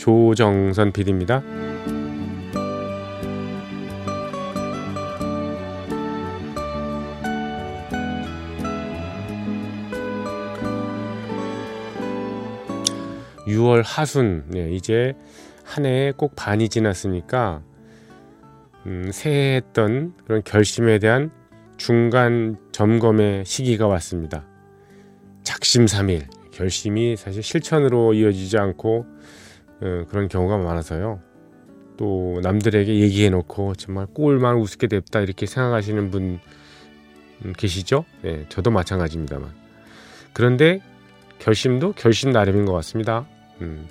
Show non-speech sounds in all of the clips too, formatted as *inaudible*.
조정선 PD입니다. (6월) 하순 네, 이제 한 해에 꼭 반이 지났으니까 음, 새해 했던 그런 결심에 대한 중간 점검의 시기가 왔습니다. 작심삼일 결심이 사실 실천으로 이어지지 않고 어, 그런 경우가 많아서요. 또 남들에게 얘기해 놓고 정말 꼴만 우습게 됐다 이렇게 생각하시는 분 음, 계시죠? 네, 저도 마찬가지입니다만. 그런데 결심도 결심 나름인 것 같습니다. 음,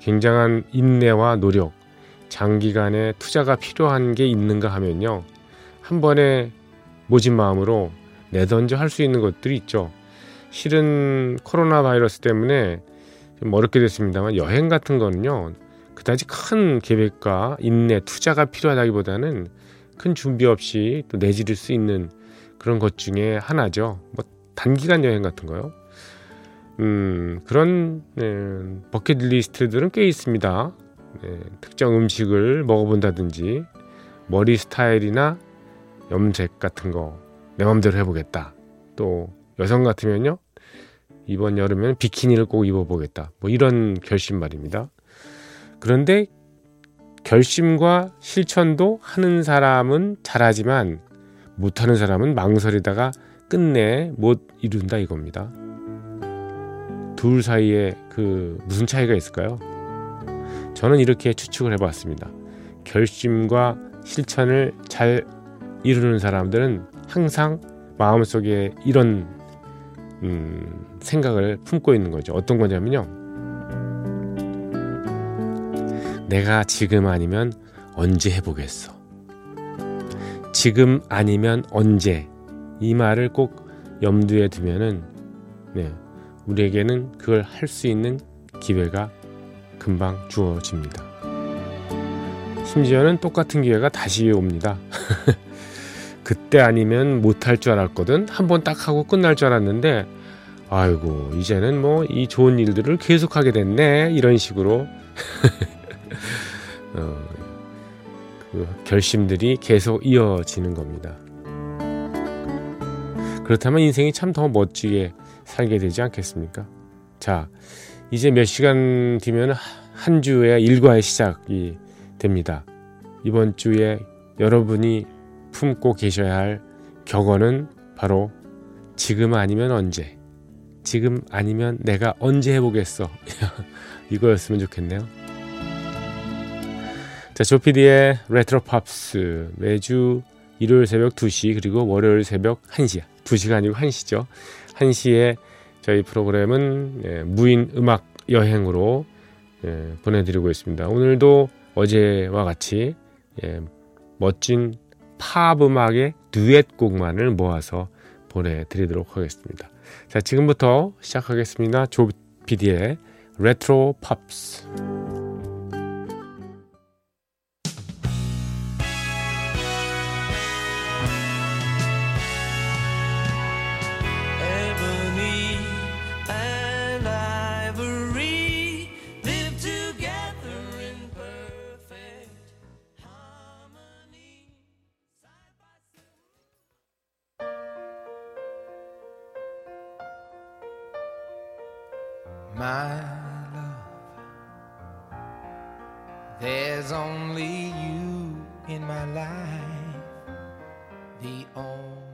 굉장한 인내와 노력, 장기간의 투자가 필요한 게 있는가 하면요. 한 번에 모진 마음으로 내던져 할 수 있는 것들이 있죠. 실은 코로나 바이러스 때문에 좀 어렵게 됐습니다만 여행 같은 거는요. 그다지 큰 계획과 인내, 투자가 필요하다기보다는 큰 준비 없이 또 내지를 수 있는 그런 것 중에 하나죠. 뭐 단기간 여행 같은 거요. 음, 그런 네, 버킷리스트들은 꽤 있습니다. 네, 특정 음식을 먹어본다든지 머리 스타일이나 염색 같은 거 내 맘대로 해보겠다. 또 여성 같으면요 이번 여름에는 비키니를 꼭 입어보겠다. 뭐 이런 결심 말입니다. 그런데 결심과 실천도 하는 사람은 잘하지만 못하는 사람은 망설이다가 끝내 못 이룬다 이겁니다. 둘 사이에 그 무슨 차이가 있을까요? 저는 이렇게 추측을 해봤습니다. 결심과 실천을 잘 이루는 사람들은 항상 마음속에 이런 음, 생각을 품고 있는 거죠. 어떤 거냐면요. 내가 지금 아니면 언제 해보겠어. 지금 아니면 언제 이 말을 꼭 염두에 두면은 네, 우리에게는 그걸 할 수 있는 기회가 금방 주어집니다. 심지어는 똑같은 기회가 다시 옵니다. *laughs* 그때 아니면 못할 줄 알았거든. 한 번 딱 하고 끝날 줄 알았는데, 아이고, 이제는 뭐 이 좋은 일들을 계속하게 됐네. 이런 식으로. *laughs* 어, 그 결심들이 계속 이어지는 겁니다. 그렇다면 인생이 참 더 멋지게 살게 되지 않겠습니까? 자, 이제 몇 시간 뒤면 한 주의 일과의 시작이 됩니다. 이번 주에 여러분이 품고 계셔야 할 격언은 바로 지금 아니면 언제, 지금 아니면 내가 언제 해보겠어. *laughs* 이거였으면 좋겠네요. 자, 조피디의 레트로 팝스 매주 일요일 새벽 2시 그리고 월요일 새벽 1시 2시가 아니고 1시죠. 1시에 저희 프로그램은 예, 무인 음악 여행으로 예, 보내드리고 있습니다. 오늘도 어제와 같이 예, 멋진 팝 음악의 듀엣곡만을 모아서 보내드리도록 하겠습니다. 자, 지금부터 시작하겠습니다. 조 PD의 레트로 팝스. the all.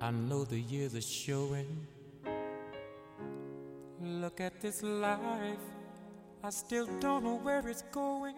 I know the years are showing. Look at this life. I still don't know where it's going.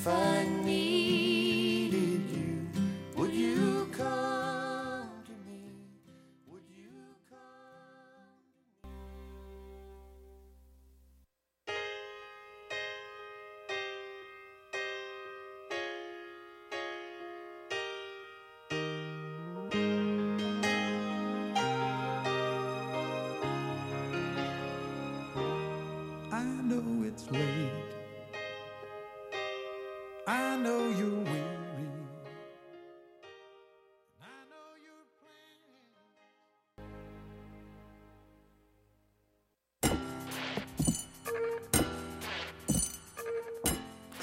fire.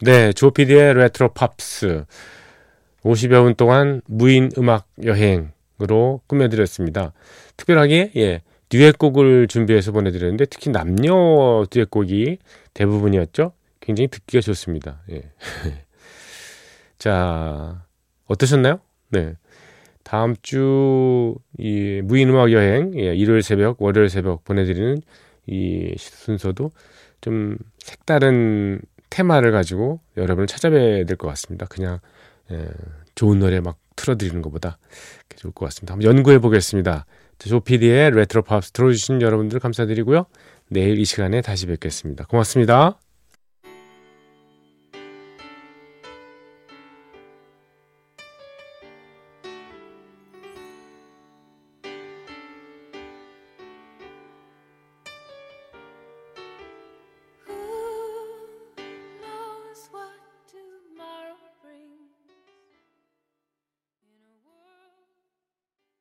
네, 조피디의 레트로 팝스 50여 분 동안 무인 음악 여행으로 꾸며드렸습니다. 특별하게 예, 듀엣곡을 준비해서 보내드렸는데 특히 남녀 듀엣곡이 대부분이었죠. 굉장히 듣기가 좋습니다. 예. *laughs* 자, 어떠셨나요? 네. 다음 주 이 무인 음악 여행 예, 일요일 새벽, 월요일 새벽 보내드리는 이 순서도 좀 색다른 테마를 가지고 여러분을 찾아뵈야 될 것 같습니다. 그냥 예, 좋은 노래 막 틀어드리는 것보다 좋을 것 같습니다. 한번 연구해 보겠습니다. 조피디의 레트로 팝스 들어주신 여러분들 감사드리고요. 내일 이 시간에 다시 뵙겠습니다. 고맙습니다.